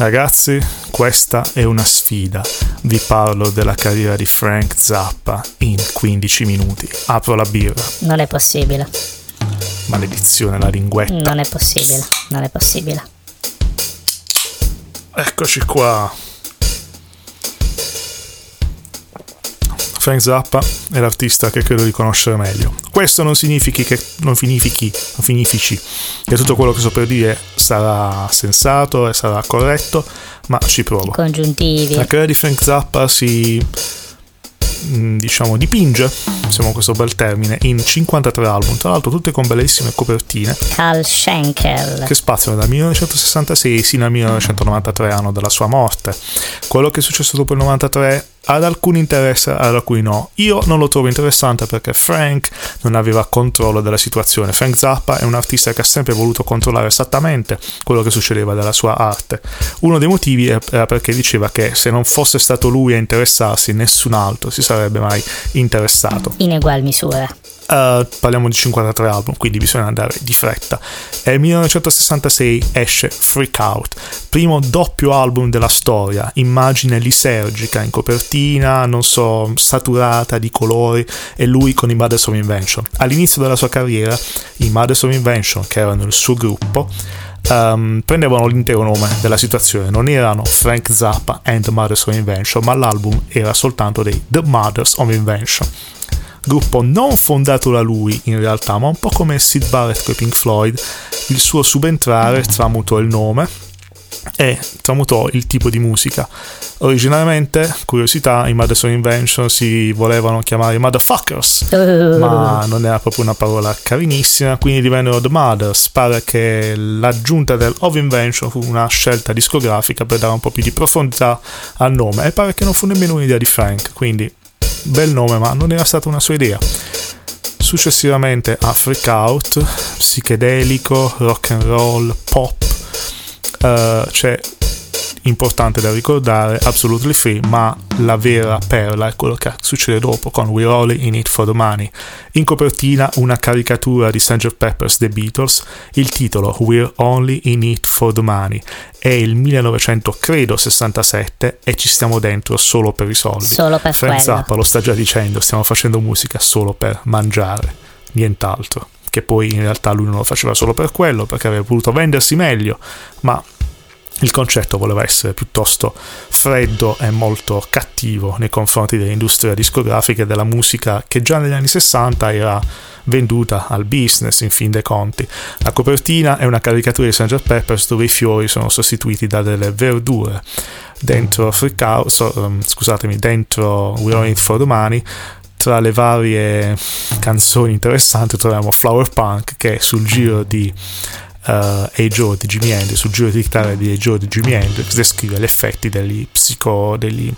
Ragazzi, questa è una sfida. Vi parlo della carriera di Frank Zappa in 15 minuti. Apro la birra. Non è possibile. Maledizione, la linguetta. Non è possibile. Non è possibile. Eccoci qua. Frank Zappa è l'artista che credo di conoscere meglio. Questo non significhi che, non significhi, non significi che tutto quello che so per dire sarà sensato e sarà corretto, ma ci provo. Congiuntivi. La carriera di Frank Zappa si Mm, diciamo dipinge, siamo questo bel termine, in 53 album, tra l'altro tutte con bellissime copertine. Carl Schenkel. Che spaziano dal 1966 sino al 1993, anno della sua morte. Quello che è successo dopo il 93 ad alcuni interessa, ad alcuni no. Io non lo trovo interessante perché Frank non aveva controllo della situazione. Frank Zappa è un artista che ha sempre voluto controllare esattamente quello che succedeva della sua arte. Uno dei motivi era perché diceva che se non fosse stato lui a interessarsi, nessun altro si sarebbe mai interessato. In egual misura. Uh, parliamo di 53 album, quindi bisogna andare di fretta. Nel 1966 esce Freak Out, primo doppio album della storia, immagine lisergica in copertina, non so, saturata di colori, e lui con i Mothers of Invention. All'inizio della sua carriera, i Mothers of Invention, che erano il suo gruppo, Um, prendevano l'intero nome della situazione, non erano Frank Zappa and the Mothers of Invention, ma l'album era soltanto dei The Mothers of Invention. Gruppo non fondato da lui in realtà, ma un po' come Sid Barrett con Pink Floyd, il suo subentrare tramutò il nome e tramutò il tipo di musica. Originariamente, curiosità, i Madison Invention si volevano chiamare Motherfuckers, ma non era proprio una parola carinissima, quindi divennero The Mothers. Pare che l'aggiunta del Of Invention fu una scelta discografica per dare un po' più di profondità al nome e pare che non fu nemmeno un'idea di Frank, quindi bel nome, ma non era stata una sua idea. Successivamente a Freak Out, psichedelico, rock and roll, pop, uh, c'è importante da ricordare, Absolutely Free, ma la vera perla è quello che succede dopo con We're All In It For The Money. In copertina una caricatura di Sgt. Pepper's The Beatles, il titolo We're Only In It For The Money. È il 1967 e ci stiamo dentro solo per i soldi. Solo per Frank Zappa lo sta già dicendo, stiamo facendo musica solo per mangiare, nient'altro che poi in realtà lui non lo faceva solo per quello, perché avrebbe voluto vendersi meglio, ma il concetto voleva essere piuttosto freddo e molto cattivo nei confronti dell'industria discografica e della musica che già negli anni 60 era venduta al business in fin dei conti. La copertina è una caricatura di Sgt. Peppers dove i fiori sono sostituiti da delle verdure. Dentro Freak Out, so, um, scusatemi, dentro We're On It For Domani tra le varie canzoni interessanti troviamo Flower Punk che sul giro di uh, Joe di Jimi Hendrix, sul giro di chitarra di Joe di Jimi Hendrix, descrive gli effetti degli psico... degli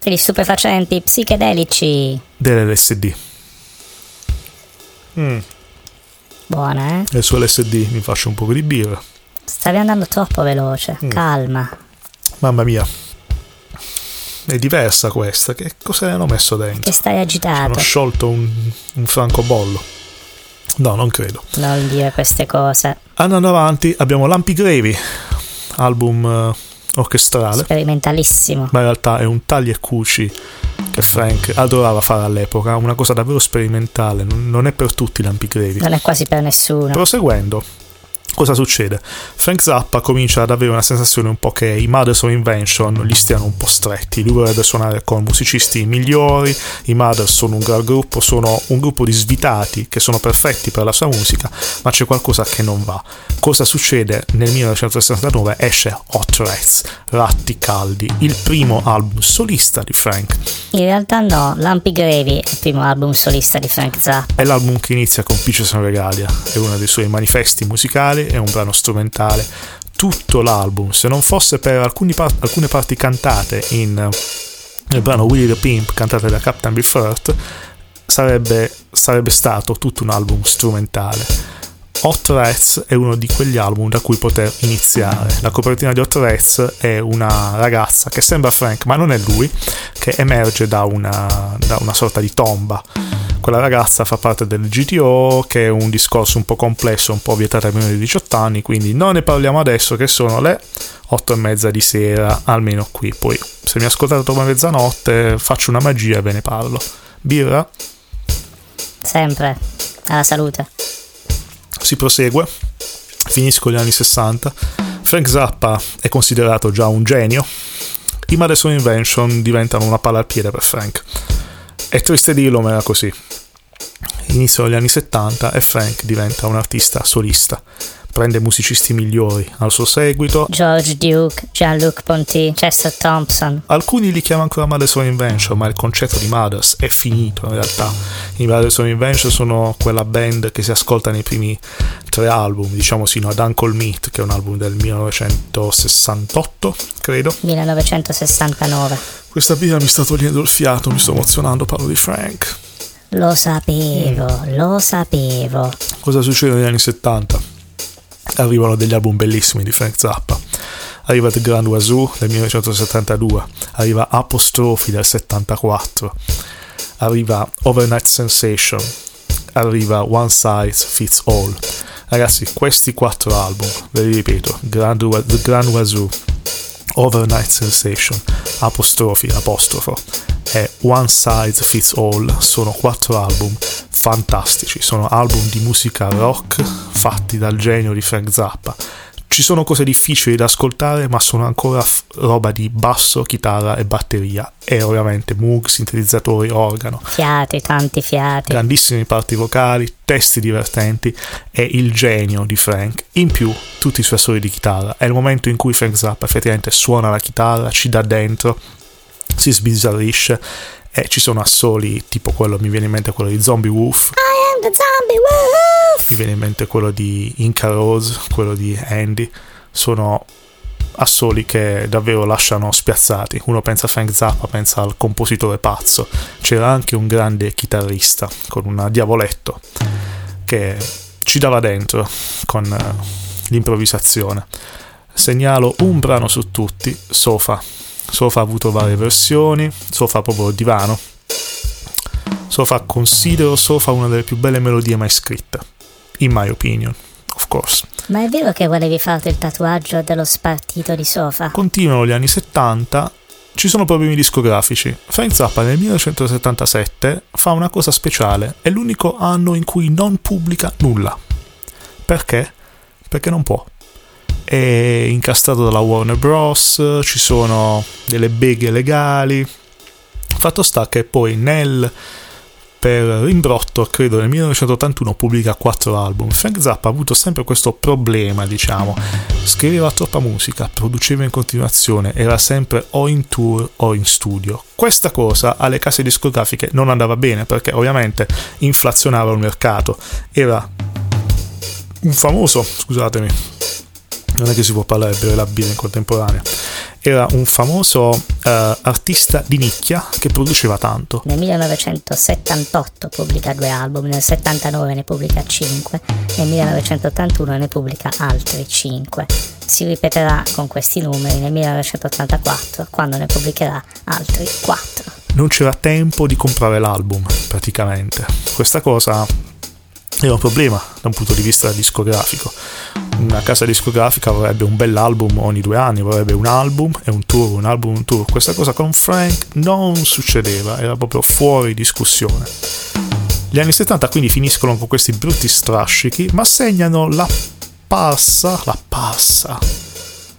degli stupefacenti psichedelici dell'LSD. Mm. Buona, eh? E su LSD mi faccio un po' di birra. Stavi andando troppo veloce, mm. calma. Mamma mia. È diversa questa. Che cosa ne hanno messo dentro? Che stai agitato. Hanno sciolto un, un francobollo. No, non credo. Non dire queste cose. Andando avanti, abbiamo Lampi Gravy, album uh, orchestrale. Sperimentalissimo. Ma in realtà è un tagli e cuci che Frank adorava fare all'epoca, una cosa davvero sperimentale, non è per tutti Lampi Gravy. Non è quasi per nessuno. Proseguendo, cosa succede? Frank Zappa comincia ad avere una sensazione un po' che i Mothers of Invention gli stiano un po' stretti. Lui vorrebbe suonare con musicisti migliori. I Mothers sono un gran gruppo, sono un gruppo di svitati che sono perfetti per la sua musica, ma c'è qualcosa che non va. Cosa succede? Nel 1969 esce Hot Rats, Ratti Caldi, il primo album solista di Frank. In realtà no, Lumpy Gravy è il primo album solista di Frank Zappa. È l'album che inizia con Peaches and Regalia, è uno dei suoi manifesti musicali è un brano strumentale. Tutto l'album, se non fosse per par- alcune parti cantate in, nel eh, brano Willie the Pimp, cantate da Captain Beefheart, sarebbe, sarebbe stato tutto un album strumentale. Hot Rats è uno di quegli album da cui poter iniziare. La copertina di Hot Rats è una ragazza che sembra Frank, ma non è lui, che emerge da una, da una sorta di tomba. Quella ragazza fa parte del GTO, che è un discorso un po' complesso, un po' vietato ai minori di 18 anni, quindi non ne parliamo adesso, che sono le 8 e mezza di sera, almeno qui. Poi, se mi ascoltate dopo mezzanotte, faccio una magia e ve ne parlo. Birra? Sempre. Alla salute. Si prosegue, finisco gli anni 60. Frank Zappa è considerato già un genio. I Madison Invention diventano una palla al piede per Frank. È triste dirlo, ma era così. Iniziano gli anni 70 e Frank diventa un artista solista prende musicisti migliori al suo seguito. George Duke, Jean-Luc Ponty, Chester Thompson. Alcuni li chiamano ancora Mothers of Invention, ma il concetto di Mothers è finito in realtà. I Mothers of Invention sono quella band che si ascolta nei primi tre album, diciamo sino ad Uncle Meat, che è un album del 1968, credo. 1969. Questa birra mi sta togliendo il fiato, mi sto emozionando, parlo di Frank. Lo sapevo, lo sapevo. Cosa succede negli anni 70? Arrivano degli album bellissimi di Frank Zappa. Arriva The Grand Wazoo del 1972, arriva Apostrofi del 74, arriva Overnight Sensation, arriva One Size Fits All. Ragazzi, questi quattro album, ve li ripeto, Grand, The Grand Wazoo, Overnight Sensation, Apostrofi, Apostrofo e One Size Fits All sono quattro album fantastici, sono album di musica rock fatti dal genio di Frank Zappa. Ci sono cose difficili da ascoltare, ma sono ancora f- roba di basso, chitarra e batteria. E ovviamente Moog, sintetizzatori, organo. Fiati, tanti fiati. Grandissimi parti vocali, testi divertenti e il genio di Frank. In più, tutti i suoi assoli di chitarra. È il momento in cui Frank Zappa effettivamente suona la chitarra, ci dà dentro, si sbizzarrisce e ci sono assoli tipo quello, mi viene in mente quello di Zombie Wolf. I am the Zombie Wolf! Mi viene in mente quello di Inca Rose, quello di Andy. Sono assoli che davvero lasciano spiazzati. Uno pensa a Frank Zappa, pensa al compositore pazzo. C'era anche un grande chitarrista con un diavoletto che ci dava dentro con eh, l'improvvisazione. Segnalo un brano su tutti, Sofa Sofa ha avuto varie versioni, Sofa proprio divano. Sofa considero Sofa una delle più belle melodie mai scritte, in my opinion, of course. Ma è vero che volevi farti il tatuaggio dello spartito di Sofa? Continuano gli anni 70, ci sono problemi discografici. Frank Zappa nel 1977 fa una cosa speciale, è l'unico anno in cui non pubblica nulla. Perché? Perché non può è incastrato dalla Warner Bros. Ci sono delle beghe legali. Fatto sta che poi nel per rimbrotto, credo nel 1981 pubblica quattro album. Frank Zappa ha avuto sempre questo problema, diciamo. Scriveva troppa musica, produceva in continuazione, era sempre o in tour o in studio. Questa cosa alle case discografiche non andava bene perché ovviamente inflazionava il mercato. Era un famoso, scusatemi, non è che si può parlare di bere la birra in contemporanea. Era un famoso uh, artista di nicchia che produceva tanto. Nel 1978 pubblica due album, nel 79 ne pubblica 5, nel 1981 ne pubblica altri 5. Si ripeterà con questi numeri nel 1984 quando ne pubblicherà altri 4. Non c'era tempo di comprare l'album praticamente. Questa cosa era un problema da un punto di vista discografico. Una casa discografica vorrebbe un bell'album ogni due anni, vorrebbe un album e un tour, un album e un tour. Questa cosa con Frank non succedeva, era proprio fuori discussione. Gli anni 70 quindi finiscono con questi brutti strascichi, ma segnano la passa, la passa,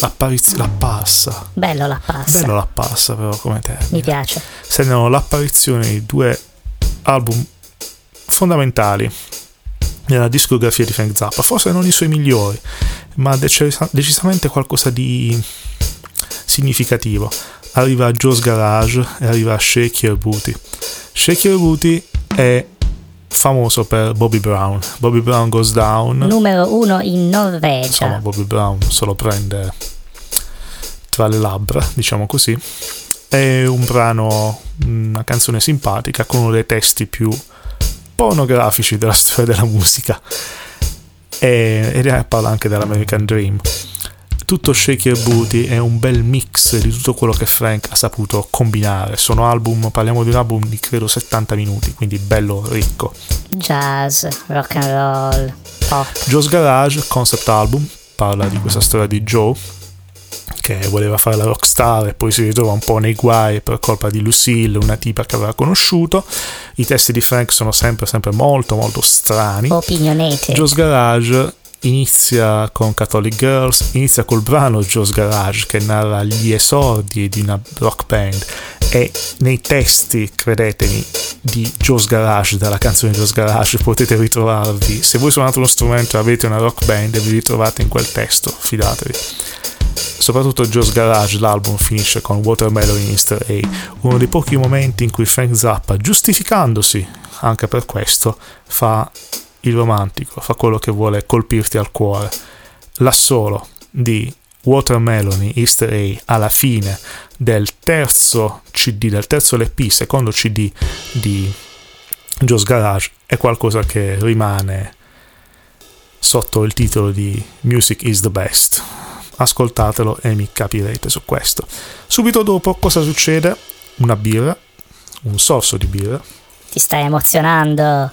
l'apparizione, la passa. Bello la passa. Bello la passa però come te. Mi piace. Segnano l'apparizione di due album fondamentali nella discografia di Frank Zappa, forse non i suoi migliori, ma decis- decisamente qualcosa di significativo. Arriva Joe's Garage e arriva Shake Your Booty. Shake Your Booty è famoso per Bobby Brown. Bobby Brown Goes Down. Numero uno in Norvegia. Insomma, Bobby Brown se lo prende tra le labbra, diciamo così. È un brano, una canzone simpatica con uno dei testi più pornografici della storia della musica. e, e parla anche dell'American Dream tutto Shake Your Booty è un bel mix di tutto quello che Frank ha saputo combinare. Sono album, parliamo di un album di credo 70 minuti, quindi bello ricco. Jazz, rock and roll, pop. Joe's Garage, concept album, parla di questa storia di Joe che voleva fare la rockstar e poi si ritrova un po' nei guai per colpa di Lucille, una tipa che aveva conosciuto. I testi di Frank sono sempre, sempre molto, molto strani. Opinionated. Joe's Garage inizia con Catholic Girls, inizia col brano Joe's Garage che narra gli esordi di una rock band e nei testi, credetemi, di Joe's Garage, dalla canzone Joe's Garage potete ritrovarvi, se voi suonate uno strumento e avete una rock band vi ritrovate in quel testo, fidatevi. Soprattutto Joe's Garage, l'album finisce con Watermelon in Easter A, uno dei pochi momenti in cui Frank Zappa, giustificandosi anche per questo, fa il romantico, fa quello che vuole colpirti al cuore. L'assolo di Watermelon Easter A alla fine del terzo CD, del terzo LP, secondo CD di Joe's Garage è qualcosa che rimane sotto il titolo di Music is the Best. Ascoltatelo e mi capirete su questo. Subito dopo cosa succede? Una birra, un sorso di birra. Ti stai emozionando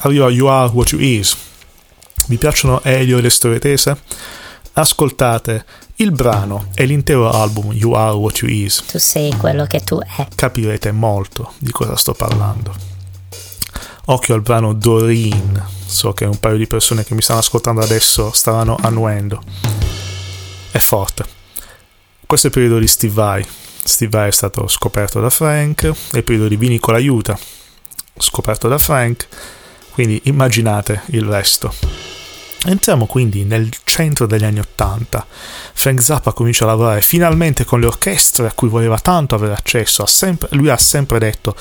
arriva You Are What You Is. Vi piacciono Elio e le storie tese? Ascoltate il brano e l'intero album You Are What You Is. Tu sei quello che tu è. Capirete molto di cosa sto parlando. Occhio al brano Doreen. So che un paio di persone che mi stanno ascoltando adesso staranno annuendo. È forte. Questo è il periodo di Steve Vai. Steve Vai è stato scoperto da Frank, è il periodo di Vini con l'aiuta, scoperto da Frank quindi immaginate il resto. Entriamo quindi nel centro degli anni Ottanta. Frank Zappa comincia a lavorare finalmente con le orchestre a cui voleva tanto avere accesso. Ha sempre, lui ha sempre detto: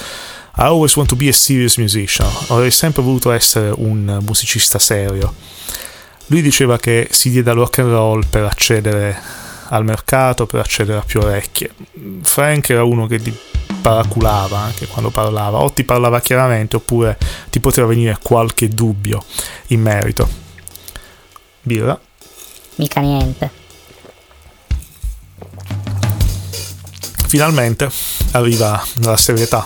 I always want to be a serious musician. Avrei sempre voluto essere un musicista serio. Lui diceva che si diede al rock and roll per accedere al mercato, per accedere a più orecchie. Frank era uno che di paraculava anche quando parlava, o ti parlava chiaramente oppure ti poteva venire qualche dubbio in merito. Birra? Mica niente. Finalmente arriva la serietà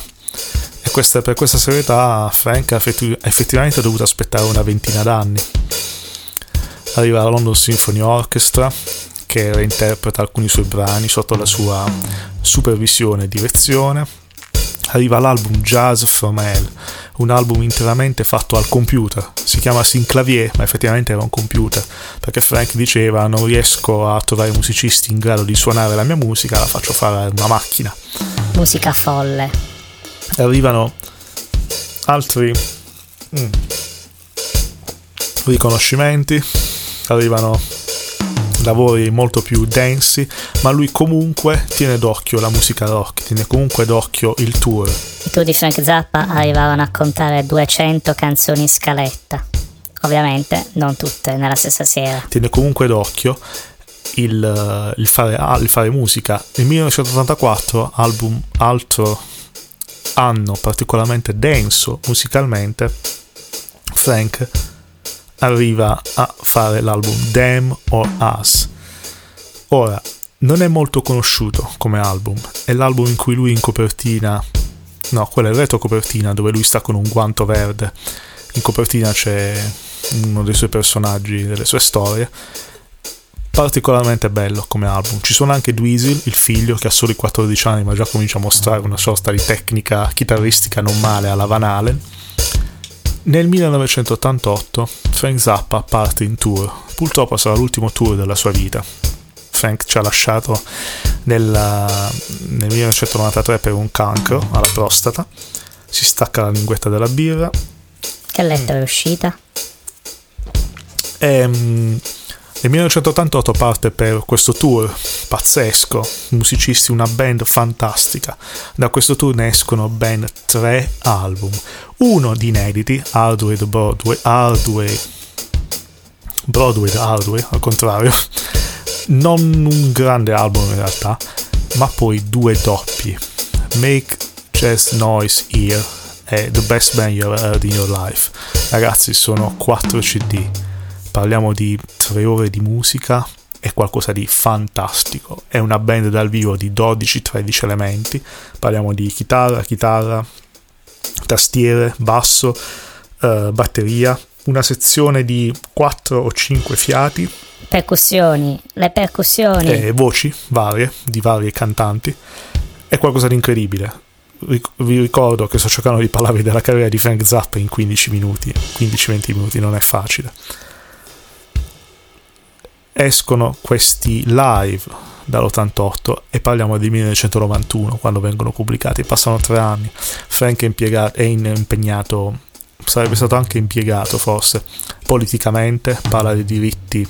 questa, per questa serietà Frank ha effettivamente dovuto aspettare una ventina d'anni. Arriva la London Symphony Orchestra che reinterpreta alcuni suoi brani sotto la sua supervisione e direzione. Arriva l'album Jazz from Hell, un album interamente fatto al computer. Si chiama Synclavier, ma effettivamente era un computer, perché Frank diceva non riesco a trovare musicisti in grado di suonare la mia musica, la faccio fare a una macchina. Musica folle. Arrivano altri mm, riconoscimenti, arrivano lavori molto più densi, ma lui comunque tiene d'occhio la musica rock, tiene comunque d'occhio il tour. I tour di Frank Zappa arrivavano a contare 200 canzoni in scaletta, ovviamente non tutte nella stessa sera. Tiene comunque d'occhio il, il, fare, ah, il fare musica. Nel 1984, album altro anno particolarmente denso musicalmente, Frank arriva a fare l'album Damn or Us. Ora, non è molto conosciuto come album, è l'album in cui lui in copertina, no, quella è il retro copertina dove lui sta con un guanto verde, in copertina c'è uno dei suoi personaggi, delle sue storie, particolarmente bello come album. Ci sono anche Dweezil, il figlio che ha solo i 14 anni ma già comincia a mostrare una sorta di tecnica chitarristica non male alla Van Halen nel 1988 Frank Zappa parte in tour, purtroppo sarà l'ultimo tour della sua vita. Frank ci ha lasciato nella, nel 1993 per un cancro alla prostata, si stacca la linguetta della birra. Che lettera è uscita? E, ehm, nel 1988 parte per questo tour pazzesco, musicisti, una band fantastica. Da questo tour ne escono ben tre album. Uno di inediti, Hardway the Broadway, Hardway, Broadway the Hardway, al contrario. Non un grande album in realtà, ma poi due doppi. Make Jazz Noise Here è The Best Band You Ever Heard in Your Life. Ragazzi, sono 4 CD, parliamo di 3 ore di musica, è qualcosa di fantastico. È una band dal vivo di 12-13 elementi, parliamo di chitarra, chitarra, tastiere, basso, eh, batteria, una sezione di 4 o 5 fiati. Percussioni, le percussioni. E voci varie, di vari cantanti. È qualcosa di incredibile. Vi ricordo che sto cercando di parlare della carriera di Frank Zappa in 15 minuti, 15-20 minuti, non è facile. Escono questi live dall'88 e parliamo del 1991 quando vengono pubblicati, passano tre anni. Frank è, impiegato, è impegnato sarebbe stato anche impiegato forse politicamente, parla dei diritti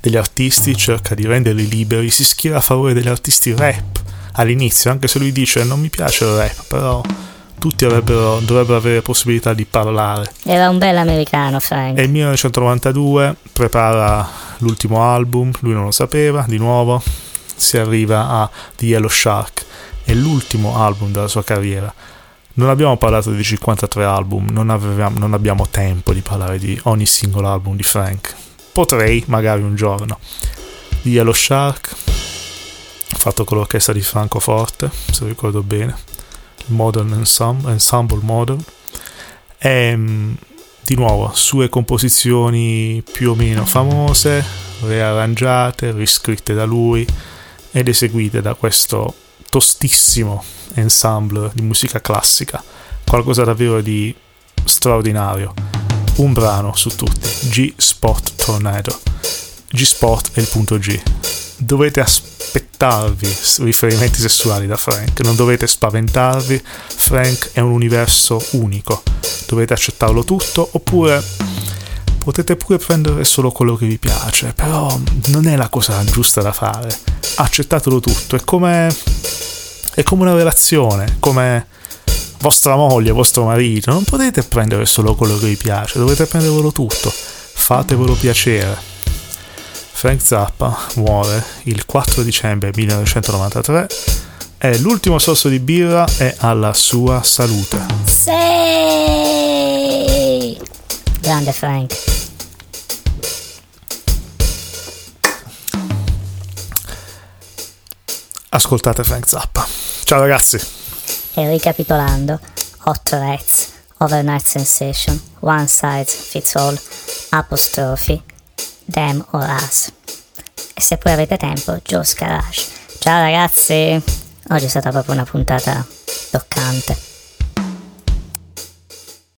degli artisti, cerca di renderli liberi, si schiera a favore degli artisti rap all'inizio, anche se lui dice non mi piace il rap, però tutti dovrebbero avere possibilità di parlare. Era un bel americano, Frank. E il 1992 prepara l'ultimo album, lui non lo sapeva, di nuovo si arriva a The Yellow Shark, è l'ultimo album della sua carriera non abbiamo parlato di 53 album, non, avevamo, non abbiamo tempo di parlare di ogni singolo album di Frank. Potrei, magari un giorno. Di Yellow Shark, fatto con l'orchestra di Francoforte, se ricordo bene, il Modern Ensemble, Modern. E mm, di nuovo, sue composizioni più o meno famose, rearrangiate, riscritte da lui ed eseguite da questo tostissimo ensemble di musica classica, qualcosa davvero di straordinario. Un brano su tutti, G-Spot Tornado. G-Spot è il punto G. Dovete aspettarvi riferimenti sessuali da Frank, non dovete spaventarvi, Frank è un universo unico, dovete accettarlo tutto oppure potete pure prendere solo quello che vi piace, però non è la cosa giusta da fare. Accettatelo tutto, è come è come una relazione, come vostra moglie, vostro marito, non potete prendere solo quello che vi piace, dovete prendervelo tutto, fatevelo piacere. Frank Zappa muore il 4 dicembre 1993 e l'ultimo sorso di birra è alla sua salute. Sì! Grande Frank. Ascoltate Frank Zappa. Ciao ragazzi. E ricapitolando, Hot Rats, Overnight Sensation, One Size Fits All, Apostrophe, Them or Us. E se poi avete tempo, Joe's Garage. Ciao ragazzi! Oggi è stata proprio una puntata toccante.